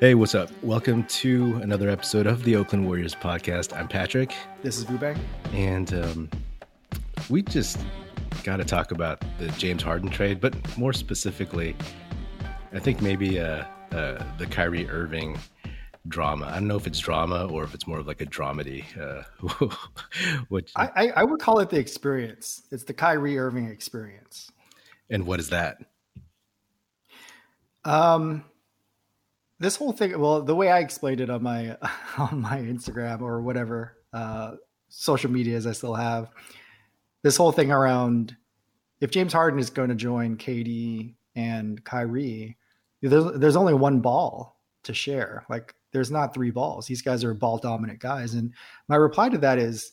Hey, what's up? Welcome to another episode of the Oakland Warriors podcast. I'm Patrick. This is Vubang. And um, we just got to talk about the James Harden trade, but more specifically, I think maybe uh, uh, the Kyrie Irving drama. I don't know if it's drama or if it's more of like a dramedy. Uh, which I, I, I would call it the experience. It's the Kyrie Irving experience. And what is that? Um, this whole thing well the way i explained it on my on my instagram or whatever uh social medias i still have this whole thing around if james harden is going to join kd and kyrie there's, there's only one ball to share. Like there's not three balls. These guys are ball dominant guys. And my reply to that is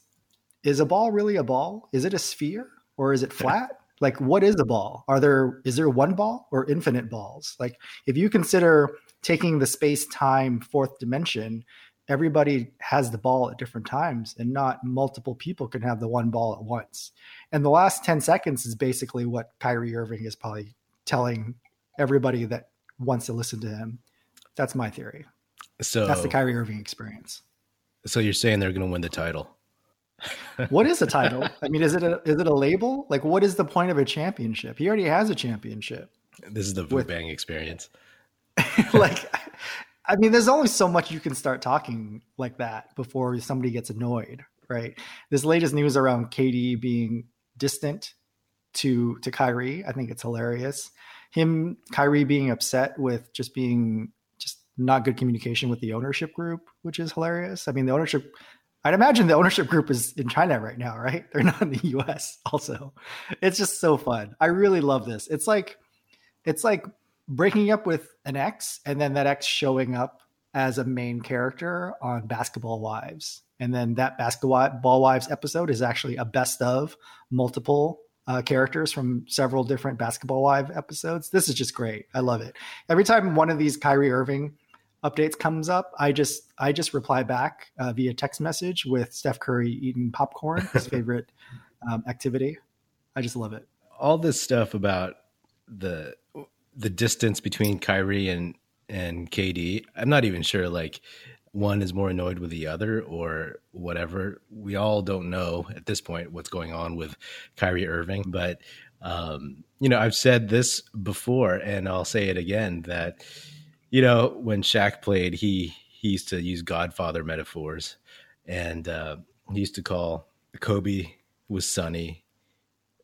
is a ball really a ball? Is it a sphere or is it flat? Like what is a ball? Are there is there one ball or infinite balls? Like if you consider taking the space time fourth dimension, everybody has the ball at different times and not multiple people can have the one ball at once. And the last 10 seconds is basically what Kyrie Irving is probably telling everybody that wants to listen to him. That's my theory. So that's the Kyrie Irving experience. So you're saying they're going to win the title? what is a title? I mean, is it a is it a label? Like, what is the point of a championship? He already has a championship. This is the Vu Bang experience. like I mean, there's only so much you can start talking like that before somebody gets annoyed, right? This latest news around KD being distant to to Kyrie, I think it's hilarious. Him, Kyrie being upset with just being just not good communication with the ownership group, which is hilarious. I mean, the ownership I'd imagine the ownership group is in China right now, right? They're not in the US also. It's just so fun. I really love this. It's like it's like breaking up with an ex and then that ex showing up as a main character on Basketball Wives. And then that Basketball Wives episode is actually a best of multiple uh, characters from several different Basketball Wives episodes. This is just great. I love it. Every time one of these Kyrie Irving updates comes up, I just I just reply back uh, via text message with Steph Curry eating popcorn, his favorite um, activity. I just love it. All this stuff about the the distance between Kyrie and and KD. I'm not even sure like one is more annoyed with the other or whatever. We all don't know at this point what's going on with Kyrie Irving, but um, you know, I've said this before and I'll say it again that you know, when Shaq played, he he used to use Godfather metaphors and uh, he used to call Kobe was Sonny,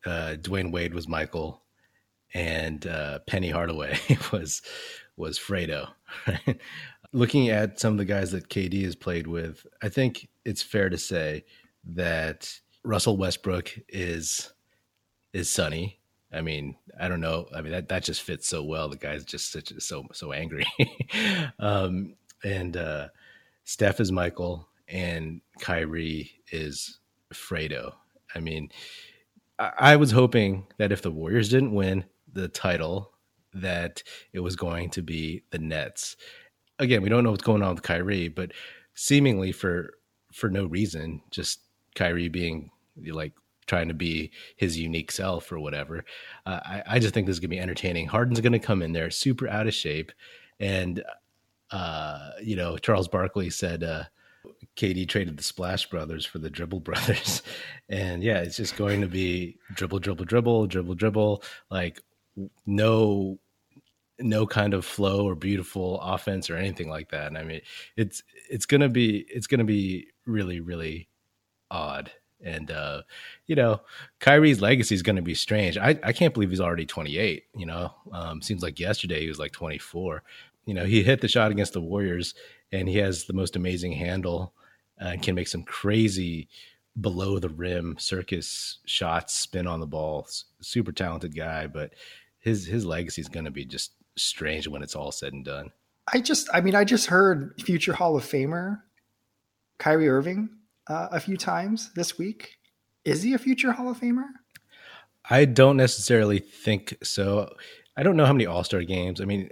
uh, Dwyane Wade was Michael, and uh, Penny Hardaway was was Fredo. Looking at some of the guys that KD has played with, I think it's fair to say that Russell Westbrook is is Sonny. I mean, I don't know. I mean, that, that just fits so well. The guy's just such so so angry. um, and uh, Steph is Michael, and Kyrie is Fredo. I mean, I, I was hoping that if the Warriors didn't win, the title that it was going to be the Nets. Again, we don't know what's going on with Kyrie, but seemingly for for no reason, just Kyrie being like trying to be his unique self or whatever. Uh, I, I just think this is gonna be entertaining. Harden's gonna come in there super out of shape, and uh, you know Charles Barkley said. Uh, KD traded the Splash Brothers for the Dribble Brothers. And yeah, it's just going to be dribble, dribble, dribble, dribble, dribble, like no no kind of flow or beautiful offense or anything like that. And I mean, it's it's gonna be it's gonna be really really odd. And uh, you know, Kyrie's legacy is gonna be strange. I I can't believe he's already 28. You know, um, seems like yesterday he was like 24. You know, he hit the shot against the Warriors, and he has the most amazing handle and can make some crazy below the rim circus shots, spin on the ball. Super talented guy, but his his legacy is going to be just strange when it's all said and done. I just, I mean, I just heard future Hall of Famer Kyrie Irving uh, a few times this week. Is he a future Hall of Famer? I don't necessarily think so. I don't know how many All Star games. I mean,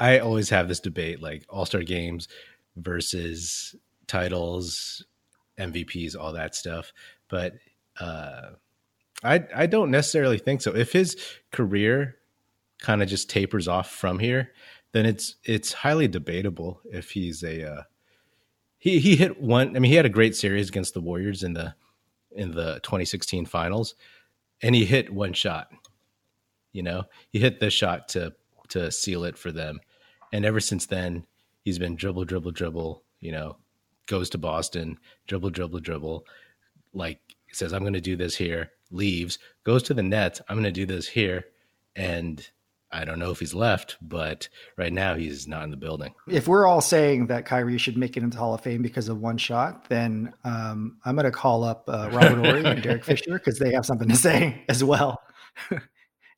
I always have this debate like All Star games versus titles, MVPs, all that stuff. But uh, I I don't necessarily think so. If his career kind of just tapers off from here, then it's it's highly debatable if he's a uh, he he hit one. I mean, he had a great series against the Warriors in the in the 2016 finals, and he hit one shot. You know, he hit this shot to to seal it for them, and ever since then, he's been dribble, dribble, dribble. You know, goes to Boston, dribble, dribble, dribble. Like says, I'm going to do this here. Leaves, goes to the Nets. I'm going to do this here, and I don't know if he's left, but right now he's not in the building. If we're all saying that Kyrie should make it into Hall of Fame because of one shot, then um, I'm going to call up uh, Robert Horry and Derek Fisher because they have something to say as well.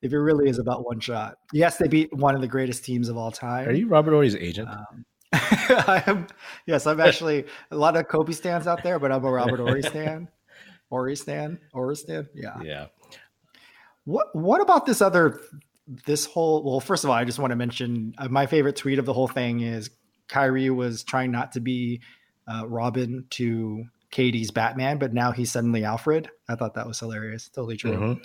if it really is about one shot, yes, they beat one of the greatest teams of all time. Are you Robert Horry's agent? Um, I am. Yes, I'm actually a lot of Kobe stands out there, but I'm a Robert Horry stan. Horry stan, Horry stan. Yeah. Yeah. What What about this other this whole well first of all i just want to mention uh, my favorite tweet of the whole thing is kyrie was trying not to be uh, robin to KD's batman but now he's suddenly alfred i thought that was hilarious totally true mm-hmm.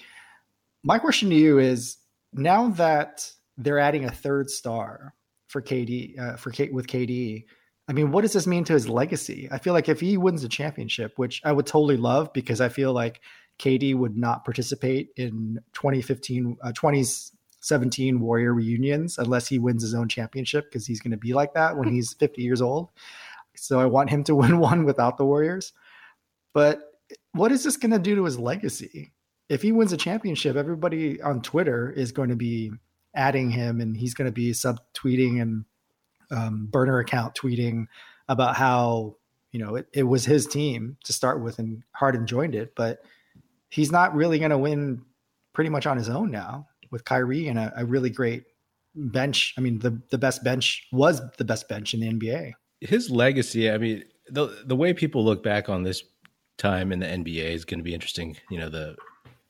my question to you is now that they're adding a third star for kd uh, for kate with kd I mean, what does this mean to his legacy? I feel like if he wins a championship, which I would totally love because I feel like KD would not participate in 2015, uh, 20s 17 Warrior reunions unless he wins his own championship because he's going to be like that when he's 50 years old. So I want him to win one without the Warriors. But what is this going to do to his legacy? If he wins a championship, everybody on Twitter is going to be adding him and he's going to be subtweeting and um, burner account tweeting about how, you know, it, it was his team to start with and Harden joined it. But he's not really going to win pretty much on his own now with Kyrie and a, a really great bench. I mean, the the best bench was the best bench in the NBA. His legacy, I mean, the the way people look back on this time in the NBA is going to be interesting. You know, the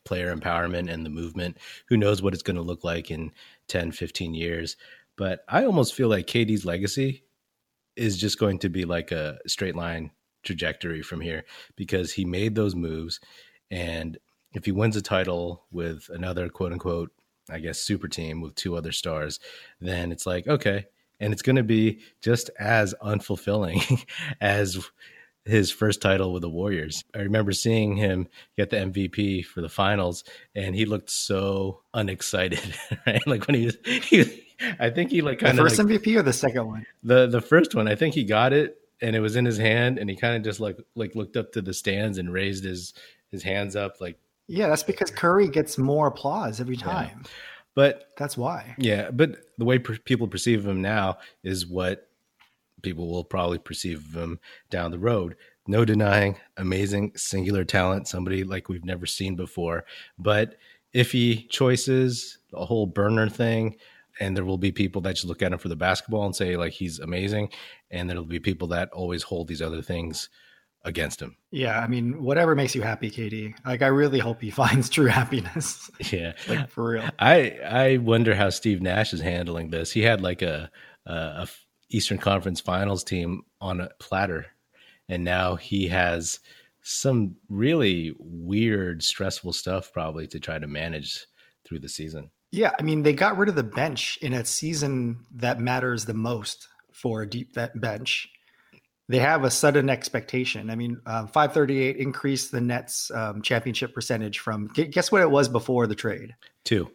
player empowerment and the movement. Who knows what it's going to look like in 10, 15 years. But I almost feel like KD's legacy is just going to be like a straight line trajectory from here because he made those moves. And if he wins a title with another quote unquote I guess, super team with two other stars, then it's like, okay. And it's going to be just as unfulfilling as his first title with the Warriors. I remember seeing him get the MVP for the finals, and he looked so unexcited, right? Like when he was, he, I think he like kind of first like, MVP or the second one. The the first one, I think he got it, and it was in his hand, and he kind of just like like looked up to the stands and raised his his hands up, like yeah, that's because Curry gets more applause every time. Yeah. But that's why. Yeah, but the way per- people perceive him now is what people will probably perceive of him down the road. No denying amazing singular talent, somebody like we've never seen before. But iffy choices, the whole burner thing, and there will be people that just look at him for the basketball and say like he's amazing, and there'll be people that always hold these other things against him. Yeah, I mean, whatever makes you happy, KD. Like, I really hope he finds true happiness. Yeah, like for real. I I wonder how Steve Nash is handling this. He had like a, a, a Eastern Conference Finals team on a platter, and now he has some really weird, stressful stuff probably to try to manage through the season. Yeah, I mean, they got rid of the bench in a season that matters the most for a deep bench they have a sudden expectation. I mean, uh, 538 increased the Nets um, championship percentage from guess what it was before the trade? Two.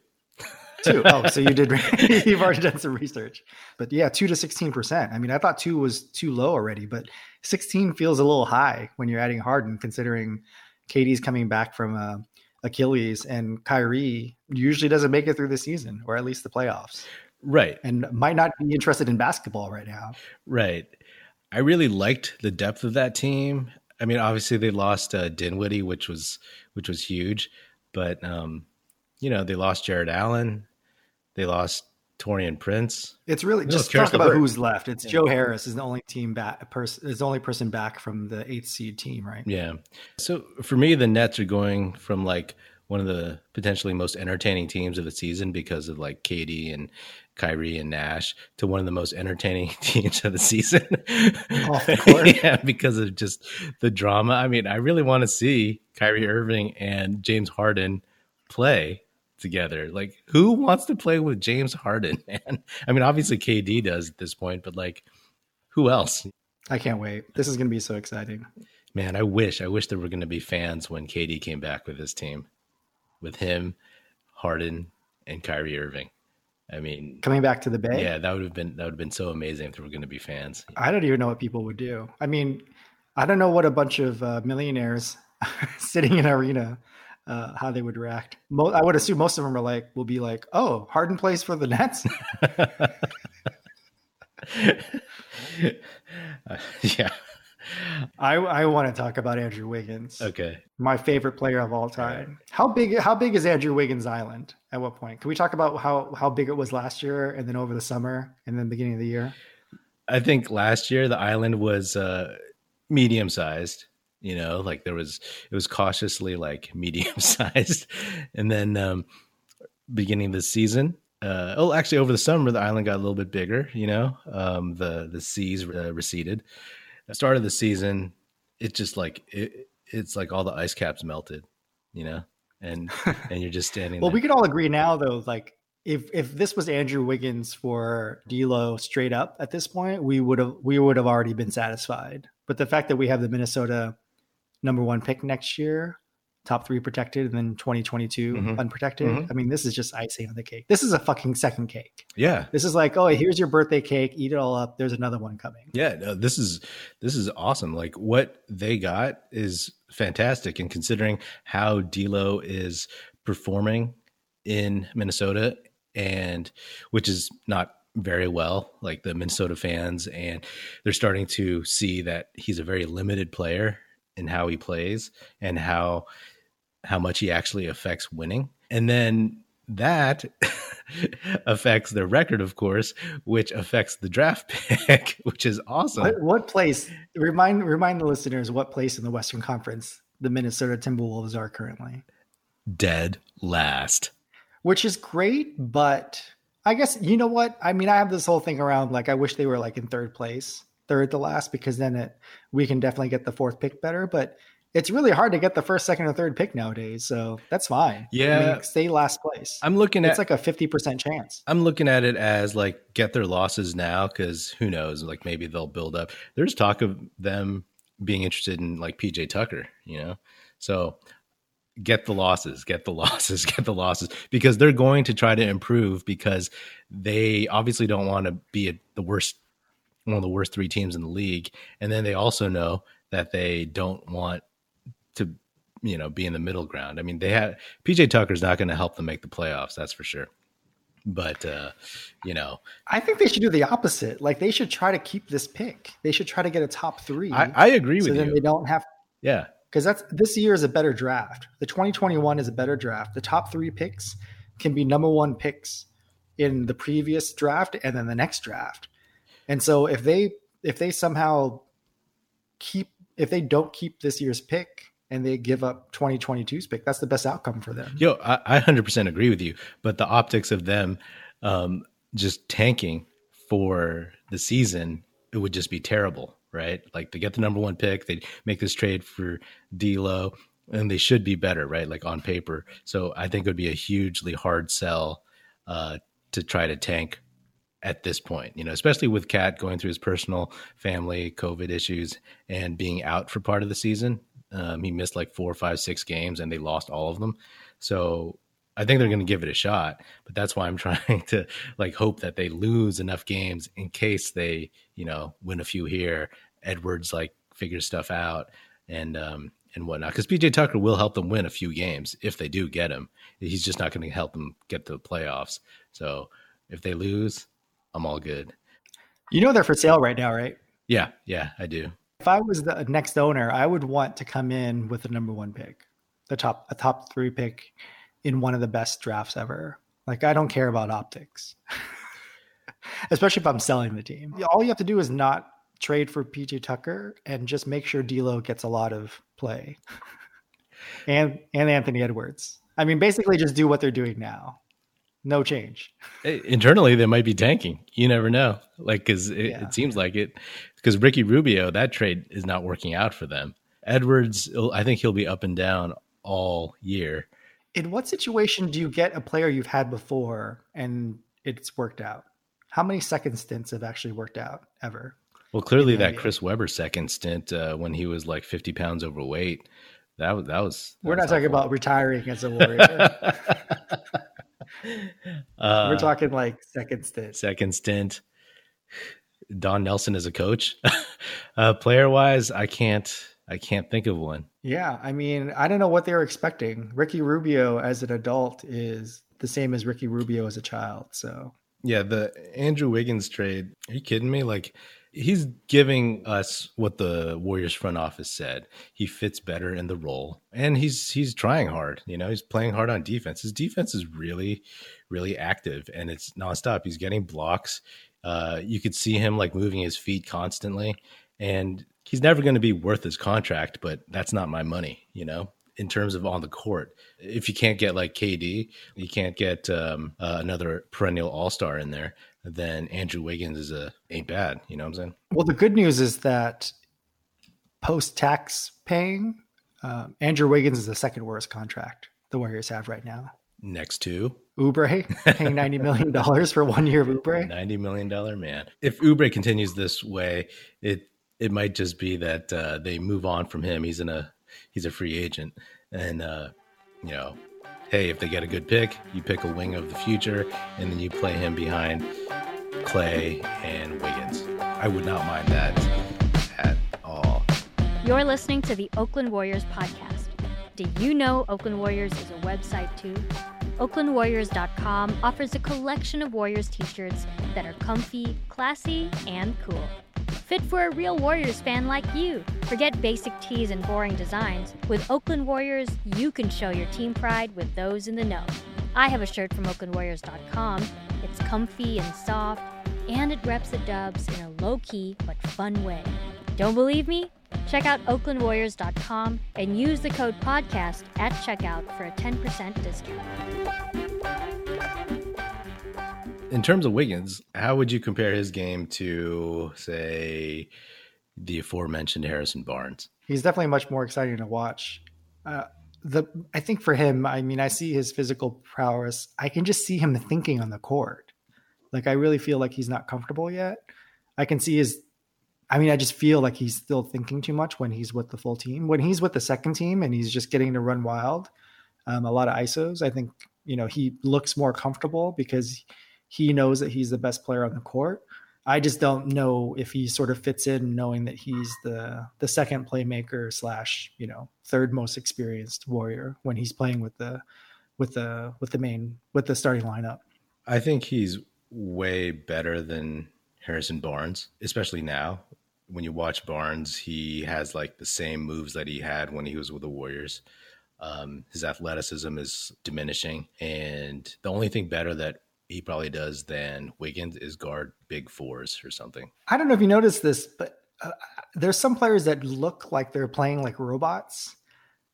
Two. Oh, so you did. you've already done some research, but yeah, two to sixteen percent. I mean, I thought two was too low already, but sixteen feels a little high when you're adding Harden, considering KD's coming back from uh, Achilles and Kyrie usually doesn't make it through the season or at least the playoffs. Right. And might not be interested in basketball right now. Right. I really liked the depth of that team. I mean, obviously they lost uh, Dinwiddie, which was which was huge, but um, you know they lost Jarrett Allen, they lost Taurean Prince. It's really just talk about who's left. It's yeah. Joe Harris is the only team back person is the only person back from the eighth seed team, right? Yeah. So for me, the Nets are going from like one of the potentially most entertaining teams of the season because of like KD and Kyrie and Nash to one of the most entertaining teams of the season. yeah, because of just the drama. I mean, I really want to see Kyrie Irving and James Harden play together. Like, who wants to play with James Harden, man? I mean, obviously KD does at this point, but like, who else? I can't wait. This is going to be so exciting. Man, I wish, I wish there were going to be fans when KD came back with his team, with him, Harden, and Kyrie Irving. I mean, coming back to the Bay. Yeah, that would have been that would have been so amazing if there were going to be fans. I don't even know what people would do. I mean, I don't know what a bunch of uh, millionaires sitting in arena uh, how they would react. Mo- I would assume most of them are like, will be like, "Oh, Harden plays for the Nets." uh, yeah, I I want to talk about Andrew Wiggins. Okay, my favorite player of all time. Right. How big how big is Andrew Wiggins Island? At what point? Can we talk about how how big it was last year, and then over the summer, and then beginning of the year? I think last year the island was uh, medium sized. You know, like there was it was cautiously like medium sized, and then um, beginning of the season. Uh, oh, actually, over the summer the island got a little bit bigger. You know, um, the the seas uh, receded. The start of the season, it just like it, it's like all the ice caps melted. You know, and and you're just standing. well, there. we can all agree now, though. Like if if this was Andrew Wiggins for D'Lo straight up at this point, we would have we would have already been satisfied. But the fact that we have the Minnesota number one pick next year, top three protected, and then 2022 mm-hmm. unprotected. Mm-hmm. I mean, this is just icing on the cake. This is a fucking second cake. Yeah. This is like, oh, here's your birthday cake. Eat it all up. There's another one coming. Yeah. No, this is this is awesome. Like what they got is fantastic. And considering how D'Lo is performing in Minnesota, and which is not very well, like the Minnesota fans, and they're starting to see that he's a very limited player in how he plays and how how much he actually affects winning. And then that affects their record, of course, which affects the draft pick, which is awesome. What, what, place? Remind remind the listeners what place in the Western Conference the Minnesota Timberwolves are currently. Dead last. Which is great, but I guess you know what? I mean, I have this whole thing around like I wish they were like in third place, third to last, because then it we can definitely get the fourth pick better. But it's really hard to get the first, second, or third pick nowadays. So that's fine. Yeah, I mean, stay last place. I'm looking at it's like a fifty percent chance. I'm looking at it as like get their losses now because who knows? Like maybe they'll build up. There's talk of them being interested in like PJ Tucker. You know, so get the losses, get the losses, get the losses because they're going to try to improve because they obviously don't want to be the worst, one of the worst three teams in the league. And then they also know that they don't want to, you know, be in the middle ground. I mean, they have PJ Tucker's not going to help them make the playoffs. That's for sure. But, uh, you know, I think they should do the opposite. Like they should try to keep this pick. They should try to get a top three. I, I agree so with then you. They don't have. Yeah because that's this year is a better draft. The 2021 is a better draft. The top three picks can be number one picks in the previous draft and then the next draft. And so if they if they somehow keep if they don't keep this year's pick and they give up 2022's pick, that's the best outcome for them. Yo, I, I 100% agree with you. But the optics of them um, just tanking for the season, it would just be terrible right? Like they get the number one pick, they make this trade for D'Lo, and they should be better, right? Like on paper. So I think it would be a hugely hard sell uh, to try to tank at this point. You know, especially with KAT going through his personal family COVID issues and being out for part of the season. Um, he missed like four, five, six games, and they lost all of them. So I think they're going to give it a shot, but that's why I'm trying to like hope that they lose enough games in case they, you know, win a few here. Edwards like figures stuff out and um and whatnot. Because PJ Tucker will help them win a few games if they do get him. He's just not going to help them get to the playoffs. So if they lose, I'm all good. You know they're for sale right now, right? Yeah, yeah, I do. If I was the next owner, I would want to come in with the number one pick, the top a top three pick in one of the best drafts ever. Like I don't care about optics. Especially if I'm selling the team. All you have to do is not trade for PJ Tucker and just make sure D'Lo gets a lot of play. and and Anthony Edwards. I mean basically just do what they're doing now. No change. Internally they might be tanking. You never know. Like cuz it, yeah. it seems like it cuz Ricky Rubio that trade is not working out for them. Edwards I think he'll be up and down all year In what situation do you get a player you've had before and it's worked out? How many second stints have actually worked out ever? Well, clearly that Chris Webber second stint uh, when he was like 50 pounds overweight, that was that was. That We're was not talking about retiring as a warrior. uh, We're talking like second stint. Second stint. Don Nelson as a coach. uh, player wise, I can't I can't think of one. Yeah, I mean, I don't know what they were expecting. Ricky Rubio as an adult is the same as Ricky Rubio as a child. So yeah, the Andrew Wiggins trade. Are you kidding me? Like he's giving us what the Warriors front office said. He fits better in the role, and he's he's trying hard. You know, he's playing hard on defense. His defense is really, really active, and it's nonstop. He's getting blocks. Uh, you could see him like moving his feet constantly, and he's never going to be worth his contract. But that's not my money. You know, in terms of on the court. If you can't get like KD, you can't get um, uh, another perennial All Star in there then Andrew Wiggins is a ain't bad. You know what I'm saying? Well, the good news is that post tax paying, um, Andrew Wiggins is the second worst contract the Warriors have right now. Next to Oubre paying ninety million dollars for one year of Oubre. Ninety million dollar man. If Oubre continues this way, it it might just be that uh, they move on from him. He's in a he's a free agent, and uh, you know hey, if they get a good pick, you pick a wing of the future, and then you play him behind Clay and Wiggins. I would not mind that at all. You're listening to the Oakland Warriors podcast. Do you know Oakland Warriors is a website too? OaklandWarriors.com offers a collection of Warriors t shirts that are comfy, classy, and cool. Fit for a real Warriors fan like you. Forget basic tees and boring designs. With Oakland Warriors, you can show your team pride with those in the know. I have a shirt from OaklandWarriors.com. It's comfy and soft, and it reps the dubs in a low key but fun way. Don't believe me? Check out OaklandWarriors.com and use the code PODCAST at checkout for a 10% discount in terms of Wiggins, how would you compare his game to, say, the aforementioned Harrison Barnes? He's definitely much more exciting to watch. Uh, the I think for him, I mean, I see his physical prowess. I can just see him thinking on the court. Like I really feel like he's not comfortable yet. I can see his. I mean, I just feel like he's still thinking too much when he's with the full team. When he's with the second team and he's just getting to run wild, um, a lot of isos. I think you know he looks more comfortable because he knows that he's the best player on the court. I just don't know if he sort of fits in knowing that he's the the second playmaker slash you know third most experienced warrior when he's playing with the with the with the main with the starting lineup. I think he's way better than Harrison Barnes, especially now. When you watch Barnes, he has like the same moves that he had when he was with the Warriors. Um, his athleticism is diminishing, and the only thing better that he probably does than Wiggins is guard big fours or something. I don't know if you noticed this, but uh, there's some players that look like they're playing like robots.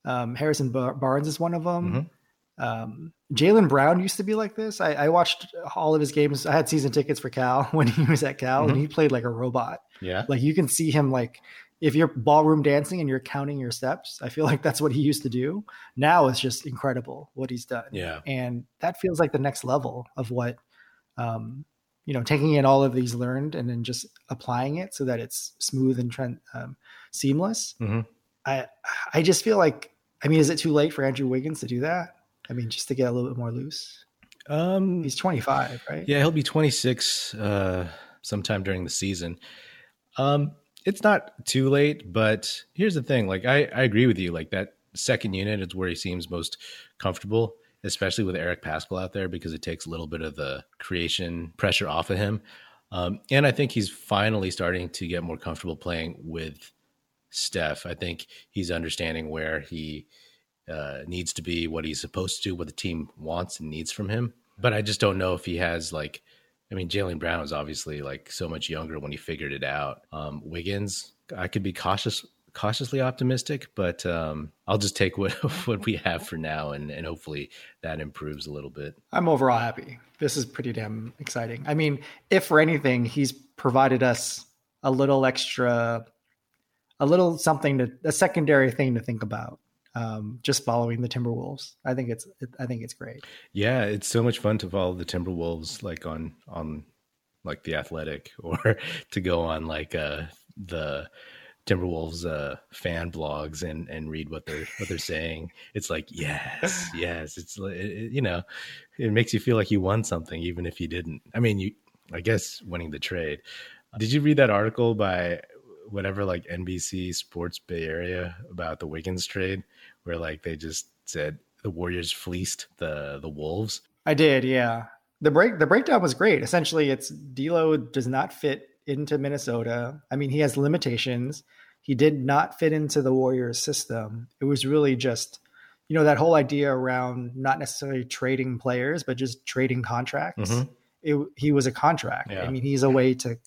Um, Harrison Bar- Barnes is one of them. Mm-hmm. Um, Jaylen Brown used to be like this. I, I, watched all of his games. I had season tickets for Cal when he was at Cal, mm-hmm. and he played like a robot. Yeah, like you can see him like if you're ballroom dancing and you're counting your steps, I feel like that's what he used to do. Now it's just incredible what he's done. Yeah. And that feels like the next level of what, um, you know, taking in all of these learned and then just applying it so that it's smooth and trend, um, seamless. Mm-hmm. I, I just feel like, I mean, is it too late for Andrew Wiggins to do that? I mean, just to get a little bit more loose. Um, he's 25, right? Yeah, he'll be 26 uh, sometime during the season. Um, it's not too late, but here's the thing. Like I, I agree with you. Like that second unit is where he seems most comfortable, especially with Eric Paschall out there because it takes a little bit of the creation pressure off of him. Um, and I think he's finally starting to get more comfortable playing with Steph. I think he's understanding where he uh, needs to be, what he's supposed to, do, what the team wants and needs from him. But I just don't know if he has like I mean, Jaylen Brown was obviously like so much younger when he figured it out. Um, Wiggins, I could be cautious, cautiously optimistic, but um, I'll just take what what we have for now, and and hopefully that improves a little bit. I'm overall happy. This is pretty damn exciting. I mean, if for anything, he's provided us a little extra, a little something to a secondary thing to think about um, just following the Timberwolves. I think it's it, I think it's great. Yeah, it's so much fun to follow the Timberwolves like on on like the Athletic or to go on like uh the Timberwolves uh, fan blogs and and read what they're what they're saying. It's like yes, yes. It's it, it, you know, it makes you feel like you won something even if you didn't. I mean, you I guess winning the trade. Did you read that article by whatever like NBC Sports Bay Area about the Wiggins trade, where like they just said the Warriors fleeced the the Wolves? I did, yeah. The break the breakdown was great. Essentially, it's D'Lo does not fit into Minnesota. I mean, he has limitations. He did not fit into the Warriors system. It was really just, you know, that whole idea around not necessarily trading players, but just trading contracts. Mm-hmm. It, he was a contract. Yeah. I mean, he's a way to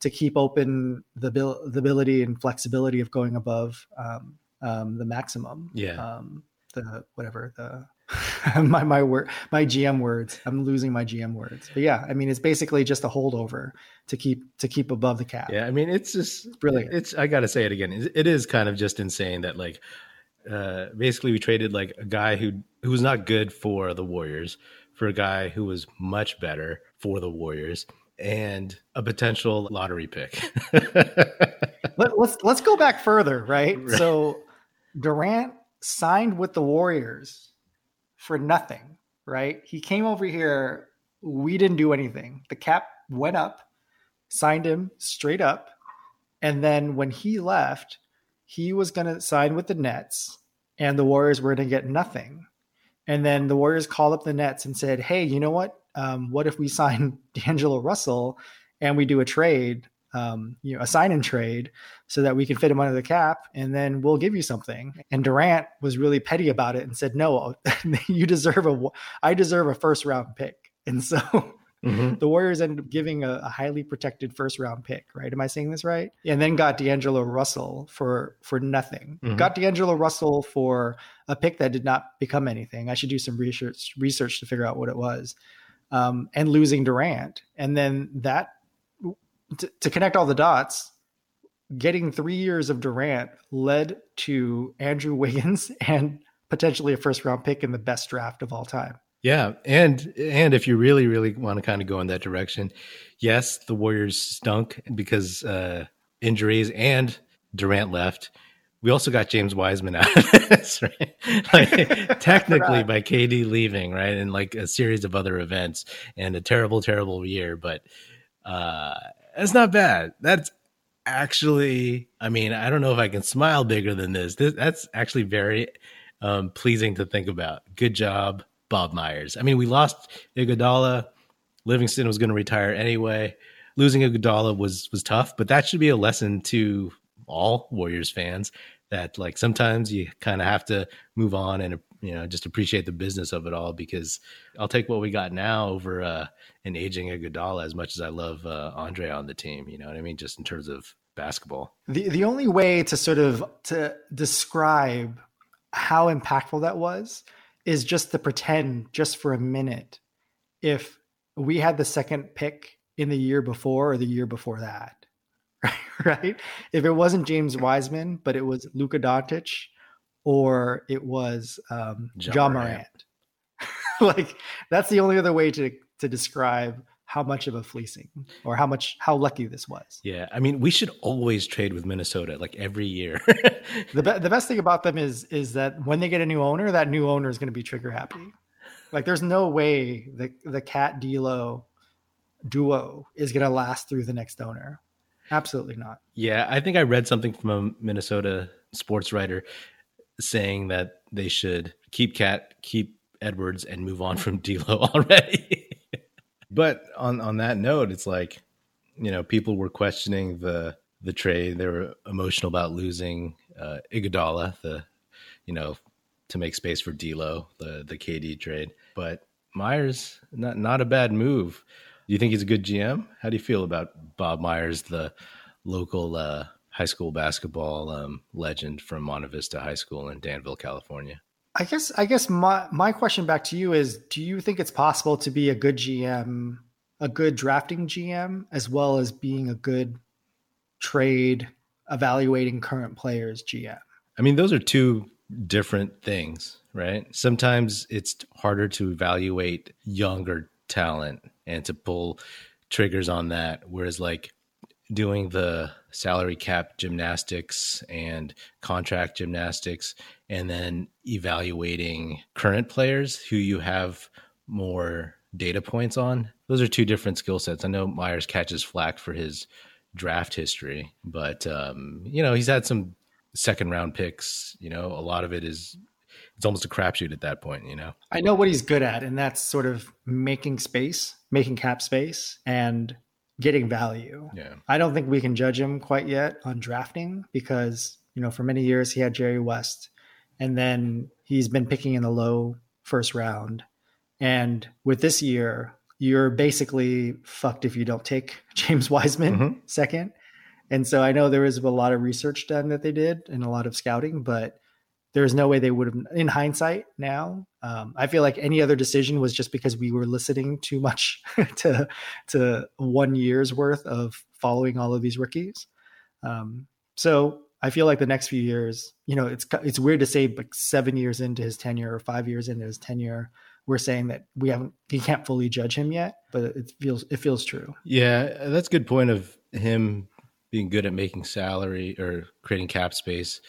to keep open the bil- the ability and flexibility of going above um, um, the maximum. Yeah. Um, the whatever the my my word my GM words. I'm losing my GM words. But yeah, I mean it's basically just a holdover to keep to keep above the cap. Yeah, I mean it's just it's brilliant. It's I got to say it again. It is kind of just insane that like uh basically we traded like a guy who who was not good for the Warriors for a guy who was much better for the Warriors and a potential lottery pick. Let, let's let's go back further, right? right? So Durant signed with the Warriors for nothing, right? He came over here. We didn't do anything. The cap went up, signed him straight up. And then when he left, he was going to sign with the Nets, and the Warriors were going to get nothing. And then the Warriors called up the Nets and said, Hey, you know what? Um, what if we sign D'Angelo Russell and we do a trade um, you know, a sign and trade so that we can fit him under the cap and then we'll give you something. And Durant was really petty about it and said, no, you deserve a, I deserve a first round pick. And so mm-hmm. the Warriors ended up giving a, a, highly protected first round pick, right? Am I saying this right? And then got D'Angelo Russell for, for nothing. Mm-hmm. Got D'Angelo Russell for a pick that did not become anything. I should do some research, research to figure out what it was. Um, and losing Durant. And then that to, to connect all the dots, getting three years of Durant led to Andrew Wiggins and potentially a first round pick in the best draft of all time. Yeah, and and if you really really want to kind of go in that direction, yes, the Warriors stunk because uh, injuries and Durant left. We also got James Wiseman out of this, right? Like, technically by KD leaving, right, and like a series of other events and a terrible, terrible year, but uh, that's not bad. That's actually, I mean, I don't know if I can smile bigger than this. this that's actually very um, pleasing to think about. Good job, Bob Myers. I mean, we lost Iguodala. Livingston was going to retire anyway. Losing Iguodala was was tough, but that should be a lesson to all Warriors fans that like sometimes you kind of have to move on and you know just appreciate the business of it all because I'll take what we got now over uh, an aging Iguodala as much as I love uh, Andre on the team. You know what I mean? Just in terms of basketball. The the only way to sort of to describe how impactful that was is just to pretend just for a minute if we had the second pick in the year before or the year before that. Right? If it wasn't James Wiseman, but it was Luka Doncic or it was um, Ja Morant. like that's the only other way to to describe how much of a fleecing or how much how lucky this was. Yeah, I mean, we should always trade with Minnesota like every year. the be- the best thing about them is is that when they get a new owner, that new owner is going to be trigger happy. Like, there's no way the the KAT D'Lo duo is going to last through the next owner. Absolutely not. Yeah, I think I read something from a Minnesota sports writer saying that they should keep KAT, keep Edwards, and move on from D'Lo already. but on on that note, it's like you know people were questioning the the trade. They were emotional about losing uh, Iguodala, the you know to make space for D'Lo, the the KD trade. But Myers, not not a bad move. Do you think he's a good GM? How do you feel about Bob Myers, the local uh, high school basketball um, legend from Monte Vista High School in Danville, California. I guess I guess my my question back to you is: Do you think it's possible to be a good GM, a good drafting GM, as well as being a good trade evaluating current players GM? I mean, those are two different things, right? Sometimes it's harder to evaluate younger talent and to pull triggers on that. Whereas, like doing the salary cap gymnastics and contract gymnastics, and then evaluating current players who you have more data points on. Those are two different skill sets. I know Myers catches flack for his draft history, but um, you know he's had some second round picks. You know, a lot of it is it's almost a crapshoot at that point. You know, I know what he's good at, and that's sort of making space, making cap space, and getting value. Yeah, I don't think we can judge him quite yet on drafting because you know for many years he had Jerry West, and then he's been picking in the low first round, and with this year. You're basically fucked if you don't take James Wiseman Mhm. second. And so I know there was a lot of research done that they did and a lot of scouting, but there's no way they would have, in hindsight now, um, I feel like any other decision was just because we were listening too much to, to one year's worth of following all of these rookies. Um, so I feel like the next few years, you know, it's, it's weird to say, but seven years into his tenure or five years into his tenure, we're saying that we haven't, he can't fully judge him yet, but it feels, it feels true. yeah, that's a good point of him being good at making salary or creating cap space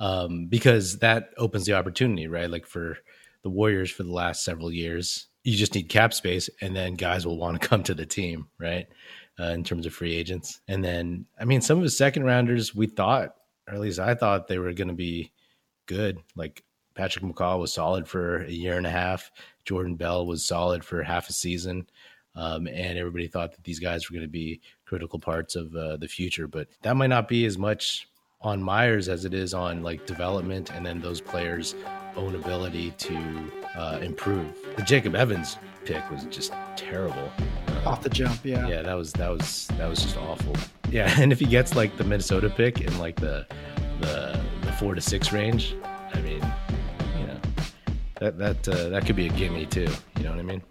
um, because that opens the opportunity, right? Like for the Warriors for the last several years, you just need cap space, and then guys will want to come to the team, right? Uh, in terms of free agents, and then I mean, some of his second rounders, we thought, or at least I thought, they were going to be good. Like Patrick McCaw was solid for a year and a half. Jordan Bell was solid for half a season. Um, and everybody thought that these guys were going to be critical parts of uh, the future. But that might not be as much on Myers as it is on like development and then those players' own ability to uh, improve. The Jacob Evans pick was just terrible. Off the jump, yeah. Yeah, that was that was that was just awful. Yeah, and if he gets like the Minnesota pick in like the the the four to six range, I mean, you know, that that uh, that could be a gimme too. You know what I mean?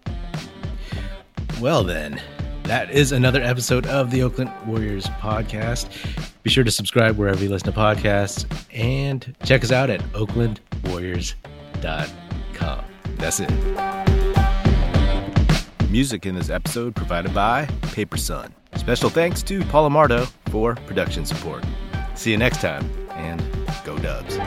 Well then, that is another episode of the Oakland Warriors podcast. Be sure to subscribe wherever you listen to podcasts and check us out at oaklandwarriors.com. That's it. Music in this episode provided by Paper Sun. Special thanks to Paul Amardo for production support. See you next time, and go Dubs.